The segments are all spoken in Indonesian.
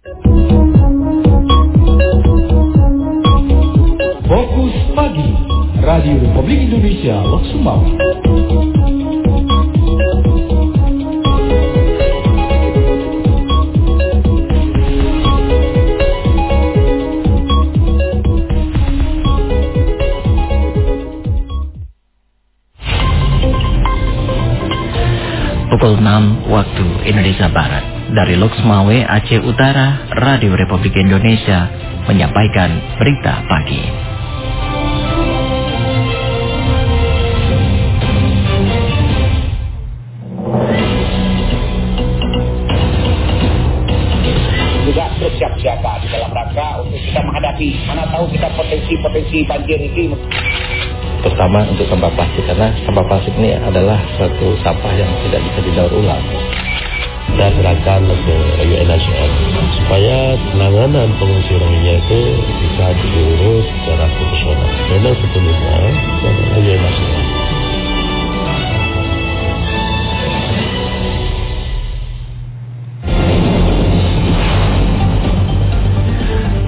Fokus Pagi Radio Republik Indonesia Lok pukul 6 waktu Indonesia Barat. Dari Loksmawe, Aceh Utara, Radio Republik Indonesia menyampaikan berita pagi. juga bersiap-siaga di dalam rangka untuk kita menghadapi mana tahu kita potensi-potensi banjir ini terutama untuk sampah plastik karena sampah plastik ini adalah suatu sampah yang tidak bisa didaur ulang dan serahkan ke UNHCR supaya penanganan pengungsi Rohingya itu bisa diurus secara profesional. Karena adalah UNHCR.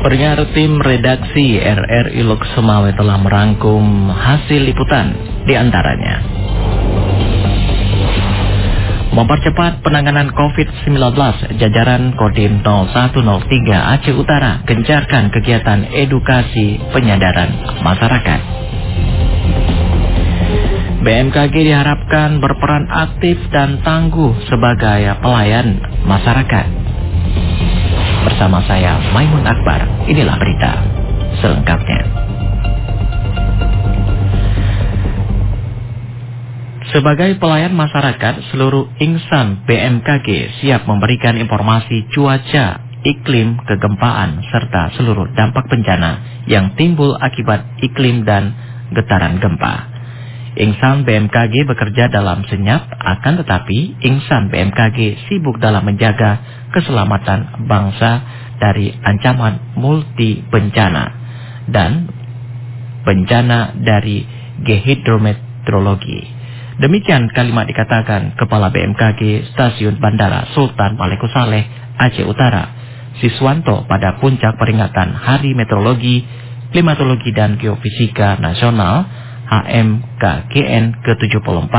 Pendengar tim redaksi RRI Lok Semawe telah merangkum hasil liputan di antaranya. Mempercepat penanganan COVID-19, jajaran Kodim 0103 Aceh Utara gencarkan kegiatan edukasi penyadaran masyarakat. BMKG diharapkan berperan aktif dan tangguh sebagai pelayan masyarakat. Bersama saya Maimun Akbar, inilah berita selengkapnya. Sebagai pelayan masyarakat, seluruh insan BMKG siap memberikan informasi cuaca, iklim, kegempaan, serta seluruh dampak bencana yang timbul akibat iklim dan getaran gempa. Insan BMKG bekerja dalam senyap, akan tetapi insan BMKG sibuk dalam menjaga keselamatan bangsa dari ancaman multi bencana dan bencana dari gehidrometeorologi. Demikian kalimat dikatakan Kepala BMKG Stasiun Bandara Sultan Saleh Aceh Utara, Siswanto pada puncak peringatan Hari Meteorologi, Klimatologi dan Geofisika Nasional HMKGN ke-74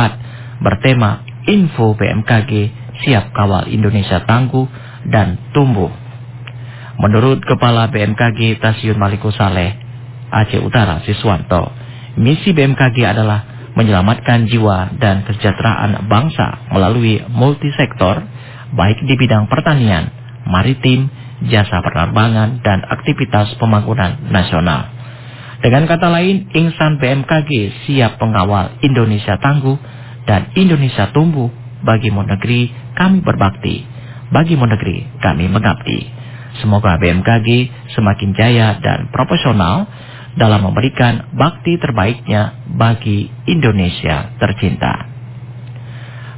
bertema Info BMKG Siap Kawal Indonesia Tangguh dan Tumbuh. Menurut Kepala BMKG Stasiun Maliko Saleh, Aceh Utara Siswanto, misi BMKG adalah menyelamatkan jiwa dan kesejahteraan bangsa melalui multisektor, baik di bidang pertanian, maritim, jasa penerbangan, dan aktivitas pembangunan nasional. Dengan kata lain, insan BMKG siap pengawal Indonesia tangguh dan Indonesia tumbuh. Bagi negeri kami berbakti, bagi negeri kami mengabdi. Semoga BMKG semakin jaya dan profesional dalam memberikan bakti terbaiknya bagi Indonesia tercinta.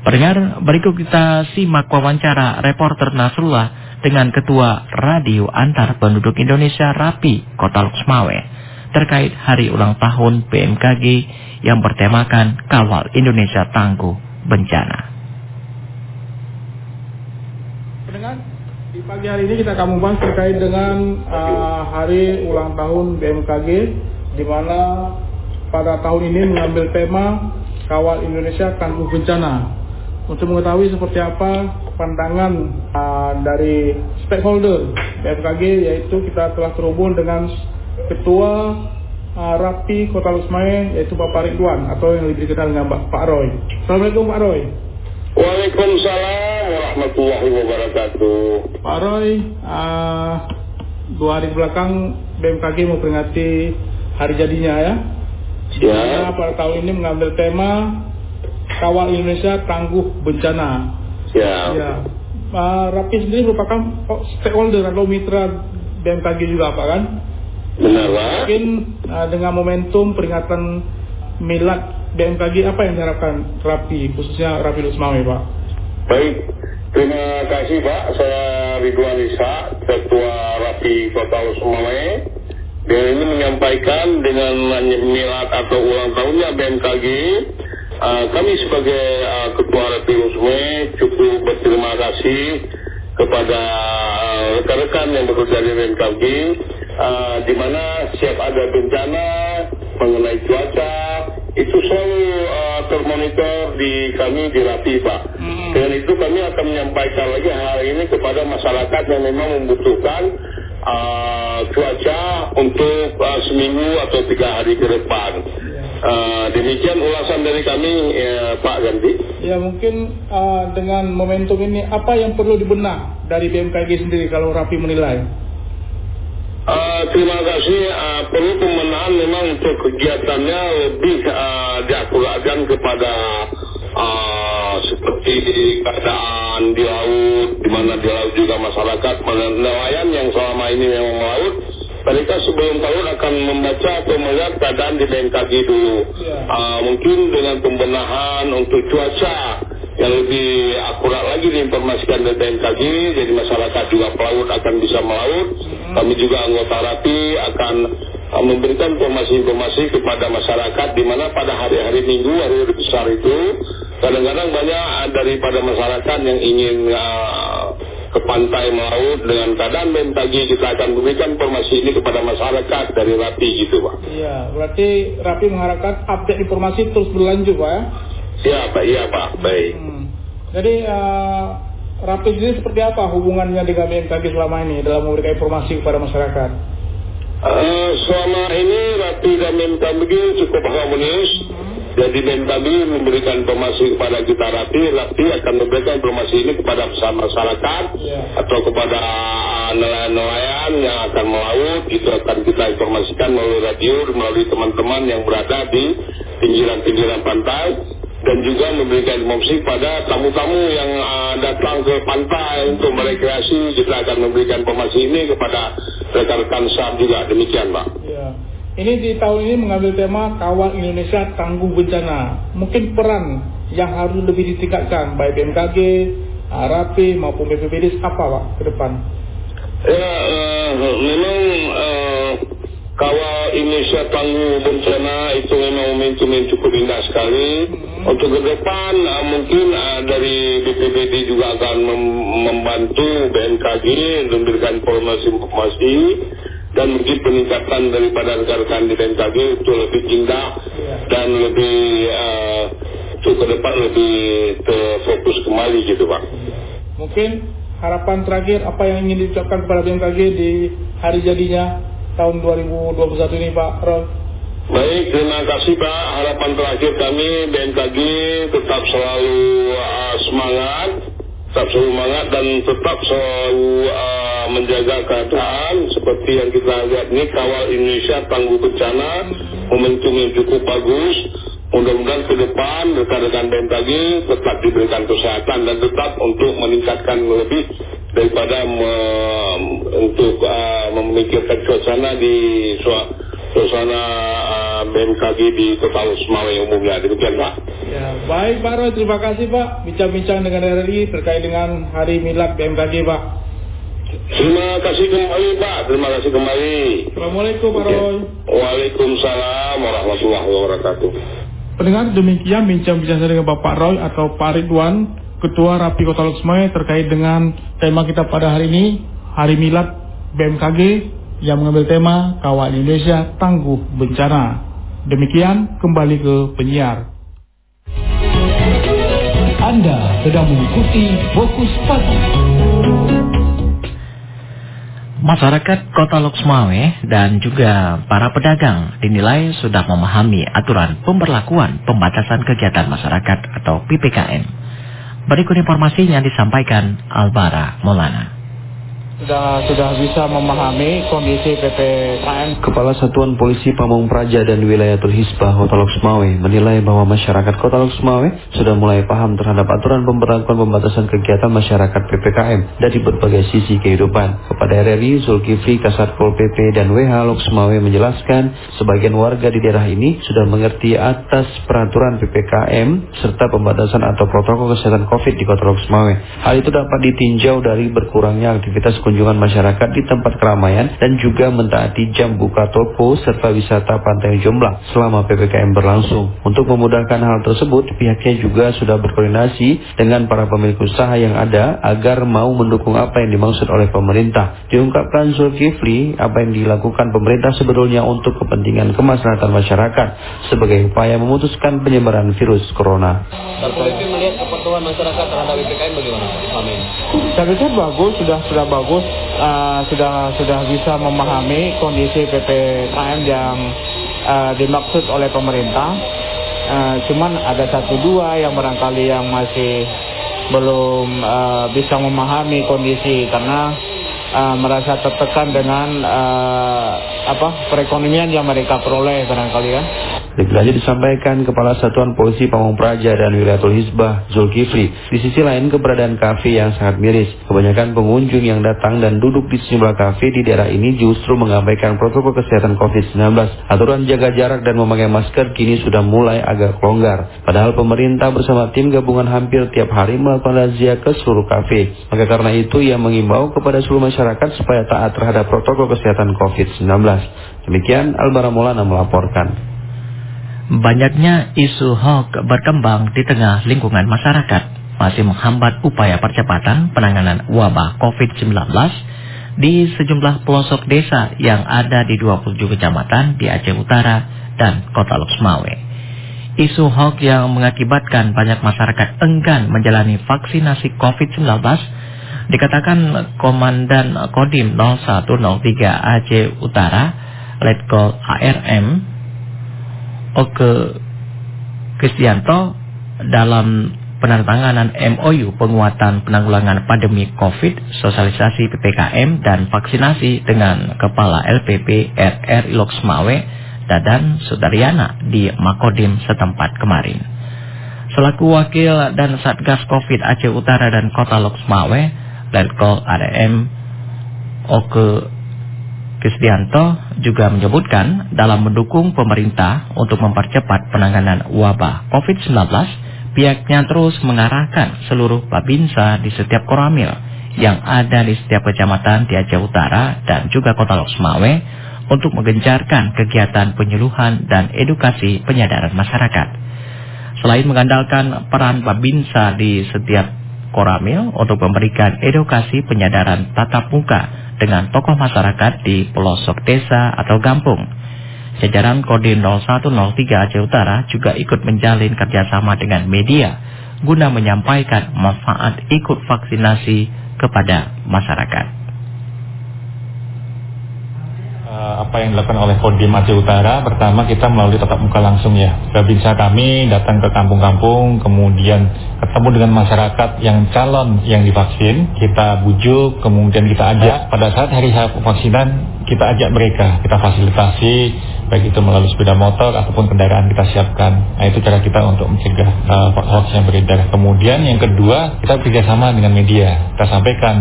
Pendengar, berikut kita simak wawancara reporter Nasrullah dengan Ketua Radio Antar Penduduk Indonesia Rapi, Kota Luxmawe terkait hari ulang tahun BMKG yang bertemakan Kawal Indonesia Tangguh Bencana. Pendengar, di pagi hari ini kita akan membahas terkait dengan uh, hari ulang tahun BMKG di mana pada tahun ini mengambil tema Kawal Indonesia Tangguh Bencana. Untuk mengetahui seperti apa pandangan uh, dari stakeholder BMKG yaitu kita telah terhubung dengan Ketua uh, Rapi Kota Lusmae yaitu Bapak Ridwan atau yang lebih dikenal dengan Pak Roy. Assalamualaikum Pak Roy. Waalaikumsalam warahmatullahi wabarakatuh. Pak Roy, uh, dua hari belakang BMKG memperingati hari jadinya ya. Ya. pada tahun ini mengambil tema Kawal Indonesia Tangguh Bencana. Ya. Ya. Uh, Rapi sendiri merupakan stakeholder atau mitra BMKG juga Pak kan? Benar Pak. Mungkin uh, dengan momentum peringatan milad BMKG apa yang diharapkan Rapi, khususnya Rapi Lusmawe Pak? Baik, terima kasih Pak. Saya Ridwan Isa, Ketua Rapi Kota Lusmawe. Dan ini menyampaikan dengan milad atau ulang tahunnya BMKG, uh, kami sebagai uh, Ketua Rapi Lusmawe cukup berterima kasih kepada uh, rekan-rekan yang bekerja di BMKG uh, di mana siap ada bencana mengenai cuaca itu selalu uh, termonitor di kami di Rapi Pak. Hmm. Dengan itu kami akan menyampaikan lagi hal ini kepada masyarakat yang memang membutuhkan uh, cuaca untuk uh, seminggu atau tiga hari ke depan. Uh, demikian ulasan dari kami ya, Pak Ganti. Ya mungkin uh, dengan momentum ini apa yang perlu dibenah dari BMKG sendiri kalau Rapi menilai? Uh, terima kasih. Uh, perlu pemenahan memang untuk kegiatannya lebih uh, kepada uh, seperti keadaan di laut, di mana di laut juga masyarakat nelayan yang selama ini memang melaut, mereka sebelum tahun akan membaca atau melihat keadaan di BMKG dulu. Ya. Uh, mungkin dengan pembenahan untuk cuaca yang lebih akurat lagi diinformasikan dari BMKG, jadi masyarakat juga pelaut akan bisa melaut. Kami juga anggota RAPI akan uh, memberikan informasi-informasi kepada masyarakat di mana pada hari-hari minggu, hari-hari besar itu, kadang-kadang banyak daripada masyarakat yang ingin uh, ke pantai melaut dengan keadaan BMKG kita akan memberikan informasi ini kepada masyarakat dari RAPI gitu Pak. Iya, berarti Rapi mengharapkan update informasi terus berlanjut Pak ya? Ya Pak, iya Pak, baik. Hmm. Jadi uh, Rapi sendiri seperti apa hubungannya dengan BMKG selama ini dalam memberikan informasi kepada masyarakat? Eh, selama ini Rapi dan BMKG cukup harmonis. Jadi BMKG memberikan informasi kepada kita Rapi, Rapi akan memberikan informasi ini kepada masyarakat Ya. atau kepada uh, nelayan-nelayan yang akan melaut. Itu akan kita informasikan melalui radio, melalui teman-teman yang berada di pinggiran-pinggiran pantai dan juga memberikan informasi pada tamu-tamu yang uh, datang ke pantai untuk merekreasi. Kita akan memberikan informasi ini kepada rekan-rekan SAR juga demikian, Pak. Ya. Ini di tahun ini mengambil tema Kawal Indonesia Tangguh Bencana. Mungkin peran yang harus lebih ditingkatkan baik BMKG, uh, Rapi maupun BPBD apa Pak ke depan? Ya, eh, memang eh, kawal Indonesia tangguh bencana itu memang momentum yang cukup indah sekali. Untuk ke depan eh, mungkin eh, dari BPBD juga akan mem- membantu BMKG untuk memberikan informasi-informasi dan mungkin peningkatan daripada rekan-rekan di BMKG itu lebih indah dan lebih eh, untuk ke depan lebih terfokus kembali gitu Pak. Mungkin harapan terakhir apa yang ingin diucapkan kepada BMKG di hari jadinya tahun 2021 ini Pak Roy? Baik, terima kasih Pak. Harapan terakhir kami BMKG tetap selalu uh, semangat, tetap selalu semangat dan tetap selalu uh, menjaga keadaan seperti yang kita lihat ini kawal Indonesia tangguh bencana, momentum yang cukup bagus. Mudah-mudahan ke depan rekan-rekan BMKG tetap diberikan kesehatan dan tetap untuk meningkatkan lebih daripada me- untuk uh, memikirkan suasana di sua- suasana BMKG di Kota Semawe umumnya. Demikian Pak. Ya, baik Pak Roy, terima kasih Pak bincang-bincang dengan RRI terkait dengan Hari Milad BMKG Pak. Terima kasih kembali Pak. Terima kasih kembali. Assalamualaikum Pak Roy. Waalaikumsalam warahmatullahi wabarakatuh. Pendengar demikian bincang-bincang saya dengan Bapak Roy atau Pak Ridwan, Ketua Rapi Kota Loksmai terkait dengan tema kita pada hari ini, Hari Milad BMKG yang mengambil tema Kawal Indonesia Tangguh Bencana. Demikian kembali ke penyiar. Anda sedang mengikuti Fokus Pagi. Masyarakat Kota Loksmawe dan juga para pedagang dinilai sudah memahami aturan pemberlakuan pembatasan kegiatan masyarakat atau PPKM. Berikut informasinya disampaikan Albara Maulana. Sudah sudah bisa memahami kondisi PPKM Kepala Satuan Polisi Pamung Praja dan Wilayatul Hisbah Kota Lok Sumawe menilai bahwa masyarakat Kota Lok Sumawe sudah mulai paham terhadap aturan pemberlakuan pembatasan kegiatan masyarakat PPKM dari berbagai sisi kehidupan. kepada RRI, Zulkifli, Kasatpol PP, dan WH Loksmawe menjelaskan sebagian warga di daerah ini sudah mengerti atas peraturan PPKM serta pembatasan atau protokol kesehatan COVID di Kota Loksmawe. Hal itu dapat ditinjau dari berkurangnya aktivitas kunjungan masyarakat di tempat keramaian dan juga mentaati jam buka toko serta wisata pantai Jomblang selama PPKM berlangsung. Untuk memudahkan hal tersebut, pihaknya juga sudah berkoordinasi dengan para pemilik usaha yang ada agar mau mendukung apa yang dimaksud oleh pemerintah. Diungkapkan Zulkifli, apa yang dilakukan pemerintah sebetulnya untuk kepentingan kemaslahatan masyarakat sebagai upaya memutuskan penyebaran virus corona. Polisi melihat kepatuhan masyarakat terhadap PPKM bagaimana Amin. Saya bagus, sudah sudah bagus, uh, sudah sudah bisa memahami kondisi PPKM yang uh, dimaksud oleh pemerintah. Uh, cuman ada satu dua yang barangkali yang masih belum uh, bisa memahami kondisi karena uh, merasa tertekan dengan uh, apa perekonomian yang mereka peroleh barangkali ya. Lebih disampaikan Kepala Satuan Polisi Pamung Praja dan Wilayatul Hizbah Zulkifli. Di sisi lain keberadaan kafe yang sangat miris. Kebanyakan pengunjung yang datang dan duduk di sejumlah kafe di daerah ini justru mengabaikan protokol kesehatan COVID-19. Aturan jaga jarak dan memakai masker kini sudah mulai agak longgar. Padahal pemerintah bersama tim gabungan hampir tiap hari melakukan razia ke seluruh kafe. Maka karena itu ia mengimbau kepada seluruh masyarakat supaya taat terhadap protokol kesehatan COVID-19. Demikian Albara Maulana melaporkan. Banyaknya isu hoax berkembang di tengah lingkungan masyarakat masih menghambat upaya percepatan penanganan wabah COVID-19 di sejumlah pelosok desa yang ada di 27 kecamatan di Aceh Utara dan Kota Loksmawe. Isu hoax yang mengakibatkan banyak masyarakat enggan menjalani vaksinasi COVID-19 dikatakan Komandan Kodim 0103 Aceh Utara Letkol ARM Oke Kristianto dalam penandatanganan MOU penguatan penanggulangan pandemi COVID, sosialisasi PPKM dan vaksinasi dengan Kepala LPP RR Iloksmawe Dadan Sudaryana di Makodim setempat kemarin. Selaku wakil dan Satgas COVID Aceh Utara dan Kota Loksmawe, Letkol ADM Oke Krisdianto juga menyebutkan dalam mendukung pemerintah untuk mempercepat penanganan wabah COVID-19, pihaknya terus mengarahkan seluruh babinsa di setiap koramil yang ada di setiap kecamatan di Aceh Utara dan juga Kota Loksmawe untuk menggencarkan kegiatan penyuluhan dan edukasi penyadaran masyarakat. Selain mengandalkan peran babinsa di setiap koramil untuk memberikan edukasi penyadaran tatap muka dengan tokoh masyarakat di pelosok desa atau kampung. Jajaran Kodim 0103 Aceh Utara juga ikut menjalin kerjasama dengan media guna menyampaikan manfaat ikut vaksinasi kepada masyarakat. Apa yang dilakukan oleh Kodim Aceh Utara. Pertama kita melalui tatap muka langsung ya. Bisa kami datang ke kampung-kampung kemudian ketemu dengan masyarakat yang calon yang divaksin. Kita bujuk kemudian kita ajak. Pada saat hari vaksinan kita ajak mereka kita fasilitasi baik itu melalui sepeda motor ataupun kendaraan kita siapkan. Nah itu cara kita untuk mencegah uh, hoax yang beredar. Kemudian yang kedua kita bekerjasama dengan media. Kita sampaikan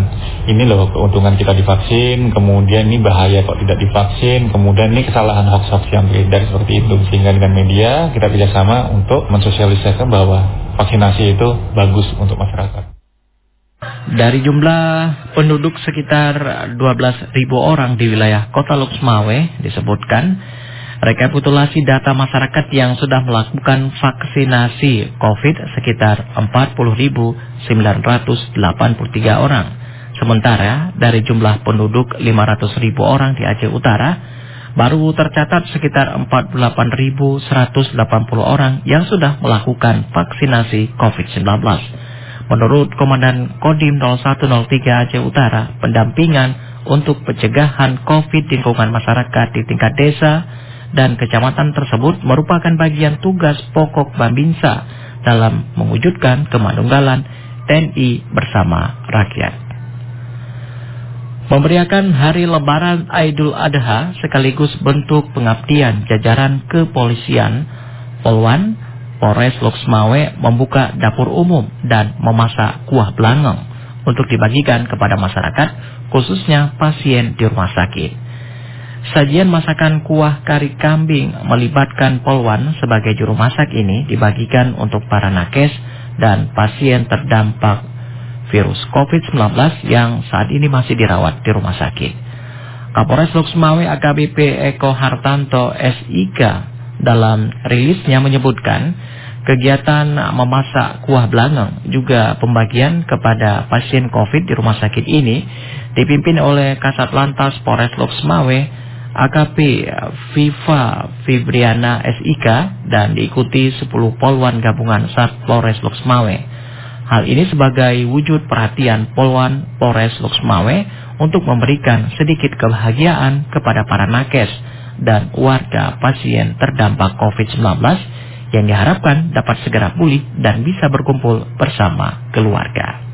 ini loh keuntungan kita divaksin, kemudian ini bahaya kok tidak divaksin, kemudian ini kesalahan hoax-hoax yang beredar seperti itu. Sehingga dengan media kita bekerjasama untuk mensosialisasikan bahwa vaksinasi itu bagus untuk masyarakat. Dari jumlah penduduk sekitar 12.000 orang di wilayah kota Luxmawe disebutkan rekapitulasi data masyarakat yang sudah melakukan vaksinasi COVID sekitar 40.983 orang. Sementara dari jumlah penduduk 500.000 orang di Aceh Utara, baru tercatat sekitar 48.180 orang yang sudah melakukan vaksinasi COVID-19. Menurut Komandan Kodim 0103 Aceh Utara, pendampingan untuk pencegahan COVID di lingkungan masyarakat di tingkat desa dan kecamatan tersebut merupakan bagian tugas pokok Bambinsa dalam mewujudkan kemanunggalan TNI bersama rakyat. Memberiakan hari lebaran Idul Adha sekaligus bentuk pengabdian jajaran kepolisian, Polwan, Polres Loksmawe membuka dapur umum dan memasak kuah belangong untuk dibagikan kepada masyarakat, khususnya pasien di rumah sakit. Sajian masakan kuah kari kambing melibatkan polwan sebagai juru masak ini dibagikan untuk para nakes dan pasien terdampak virus COVID-19 yang saat ini masih dirawat di rumah sakit. Kapolres Luxmawe AKBP Eko Hartanto SIK dalam rilisnya menyebutkan kegiatan memasak kuah belangong juga pembagian kepada pasien COVID di rumah sakit ini dipimpin oleh Kasat Lantas Polres Luxmawe AKP Viva Fibriana SIK dan diikuti 10 polwan gabungan Sat Polres Loksmawe. Hal ini sebagai wujud perhatian polwan Polres Loksmawe untuk memberikan sedikit kebahagiaan kepada para nakes dan warga pasien terdampak COVID-19 yang diharapkan dapat segera pulih dan bisa berkumpul bersama keluarga.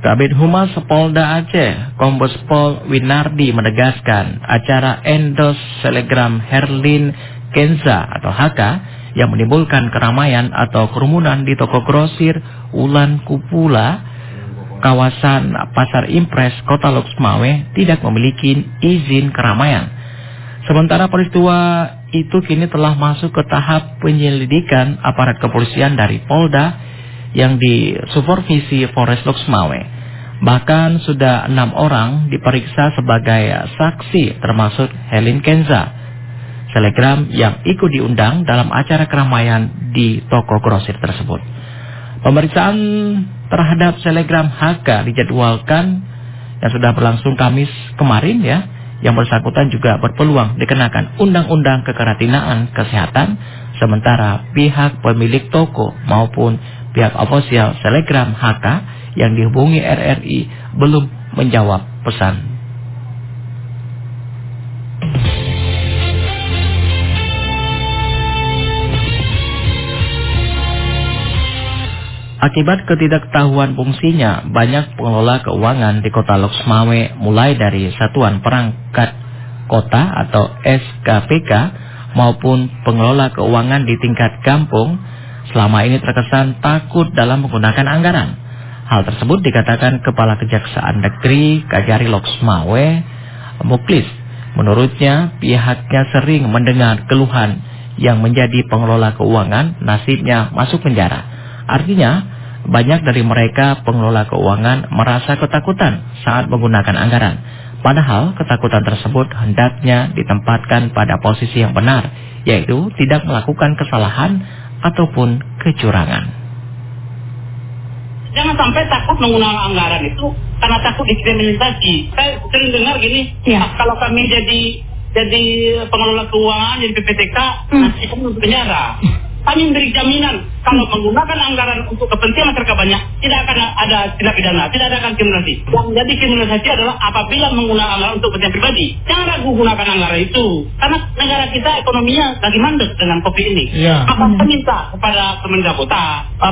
Kabit Humas Polda Aceh, Kombes Pol Winardi menegaskan acara endos selegram Herlin Kenza atau HK yang menimbulkan keramaian atau kerumunan di toko grosir Ulan Kupula, kawasan Pasar Impres, Kota Loksmawe tidak memiliki izin keramaian. Sementara peristiwa itu kini telah masuk ke tahap penyelidikan aparat kepolisian dari Polda yang disupervisi Forest Loksmawe. Bahkan sudah enam orang diperiksa sebagai saksi termasuk Helen Kenza. Selegram yang ikut diundang dalam acara keramaian di toko grosir tersebut. Pemeriksaan terhadap selegram HK dijadwalkan yang sudah berlangsung Kamis kemarin ya. Yang bersangkutan juga berpeluang dikenakan undang-undang kekarantinaan kesehatan sementara pihak pemilik toko maupun pihak ofisial Telegram HK yang dihubungi RRI belum menjawab pesan. Akibat ketidaktahuan fungsinya, banyak pengelola keuangan di kota Loksmawe mulai dari Satuan Perangkat Kota atau SKPK maupun pengelola keuangan di tingkat kampung selama ini terkesan takut dalam menggunakan anggaran. Hal tersebut dikatakan Kepala Kejaksaan Negeri Kajari Loksmawe Muklis. Menurutnya pihaknya sering mendengar keluhan yang menjadi pengelola keuangan nasibnya masuk penjara. Artinya banyak dari mereka pengelola keuangan merasa ketakutan saat menggunakan anggaran. Padahal ketakutan tersebut hendaknya ditempatkan pada posisi yang benar, yaitu tidak melakukan kesalahan ataupun kecurangan. Jangan sampai takut menggunakan anggaran itu karena takut diskriminasi. Saya sering dengar gini, ya. kalau kami jadi jadi pengelola keuangan, jadi PPTK, hmm. nanti kami penjara. Kami memberi jaminan kalau menggunakan anggaran untuk kepentingan masyarakat banyak tidak akan ada tidak pidana, tidak ada akan kriminalisasi. Yang jadi kriminalisasi adalah apabila menggunakan anggaran untuk kepentingan pribadi. Jangan ragu gunakan anggaran itu karena negara kita ekonominya lagi mandek dengan kopi ini. Ya. Apa minta kepada pemerintah kota,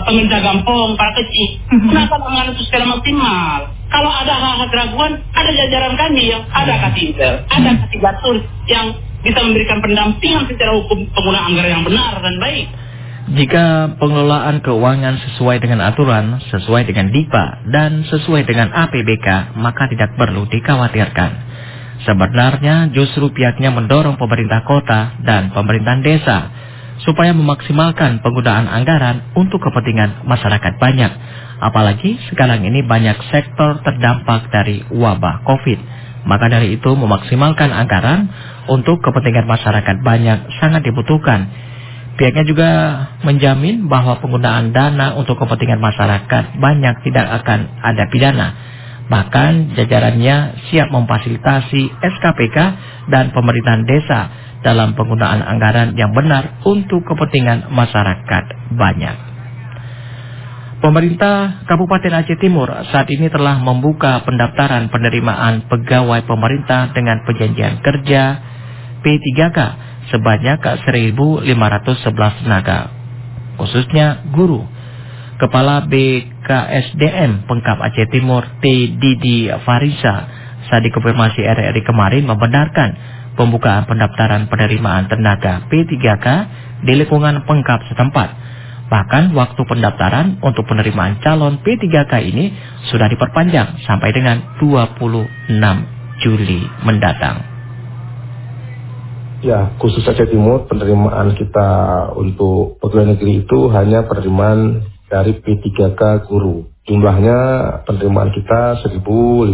pemerintah kampung, para kecil, mhm. gunakan anggaran itu secara maksimal. Kalau ada hal-hal keraguan, ada jajaran kami yang ada kasih ada kasih yang bisa memberikan pendampingan secara hukum penggunaan anggaran yang benar dan baik. Jika pengelolaan keuangan sesuai dengan aturan, sesuai dengan DIPA, dan sesuai dengan APBK, maka tidak perlu dikhawatirkan. Sebenarnya justru pihaknya mendorong pemerintah kota dan pemerintahan desa supaya memaksimalkan penggunaan anggaran untuk kepentingan masyarakat banyak. Apalagi sekarang ini banyak sektor terdampak dari wabah COVID. Maka dari itu memaksimalkan anggaran untuk kepentingan masyarakat banyak sangat dibutuhkan Pihaknya juga menjamin bahwa penggunaan dana untuk kepentingan masyarakat banyak tidak akan ada pidana. Bahkan jajarannya siap memfasilitasi SKPK dan pemerintahan desa dalam penggunaan anggaran yang benar untuk kepentingan masyarakat banyak. Pemerintah Kabupaten Aceh Timur saat ini telah membuka pendaftaran penerimaan pegawai pemerintah dengan perjanjian kerja P3K sebanyak 1.511 tenaga, khususnya guru. Kepala BKSDM Pengkap Aceh Timur T. Didi Farisa saat dikonfirmasi RRI kemarin membenarkan pembukaan pendaftaran penerimaan tenaga P3K di lingkungan pengkap setempat. Bahkan waktu pendaftaran untuk penerimaan calon P3K ini sudah diperpanjang sampai dengan 26 Juli mendatang. Ya, khusus Aceh Timur penerimaan kita untuk pegawai negeri itu hanya penerimaan dari P3K guru. Jumlahnya penerimaan kita 1.511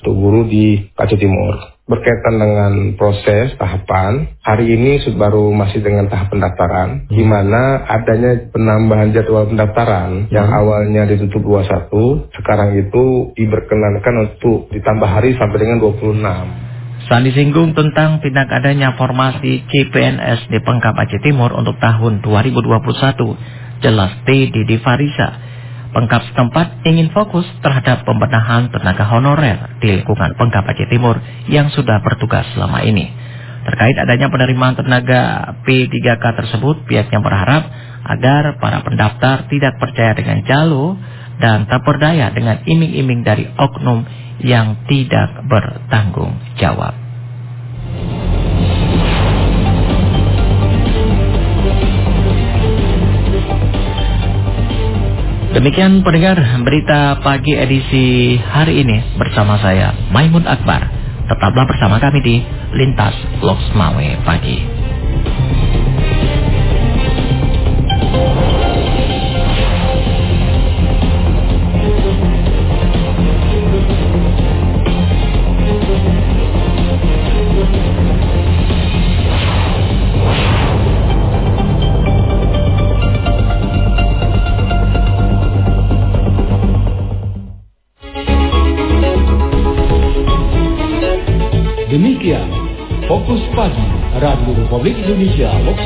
untuk guru di Aceh Timur berkaitan dengan proses tahapan, hari ini baru masih dengan tahap pendaftaran, hmm. di mana adanya penambahan jadwal pendaftaran hmm. yang awalnya ditutup 21, sekarang itu diperkenankan untuk ditambah hari sampai dengan 26. Saat disinggung tentang tindak adanya formasi CPNS di Pengkap Aceh Timur untuk tahun 2021, jelas T. Didi Farisa Pengkap setempat ingin fokus terhadap pembenahan tenaga honorer di lingkungan Pengkap Aceh Timur yang sudah bertugas selama ini. Terkait adanya penerimaan tenaga P3K tersebut, pihaknya berharap agar para pendaftar tidak percaya dengan jalur dan tak berdaya dengan iming-iming dari oknum yang tidak bertanggung jawab. Demikian pendengar berita pagi edisi hari ini bersama saya Maimun Akbar. Tetaplah bersama kami di Lintas Loks Mawe Pagi. Republik Indonesia Lok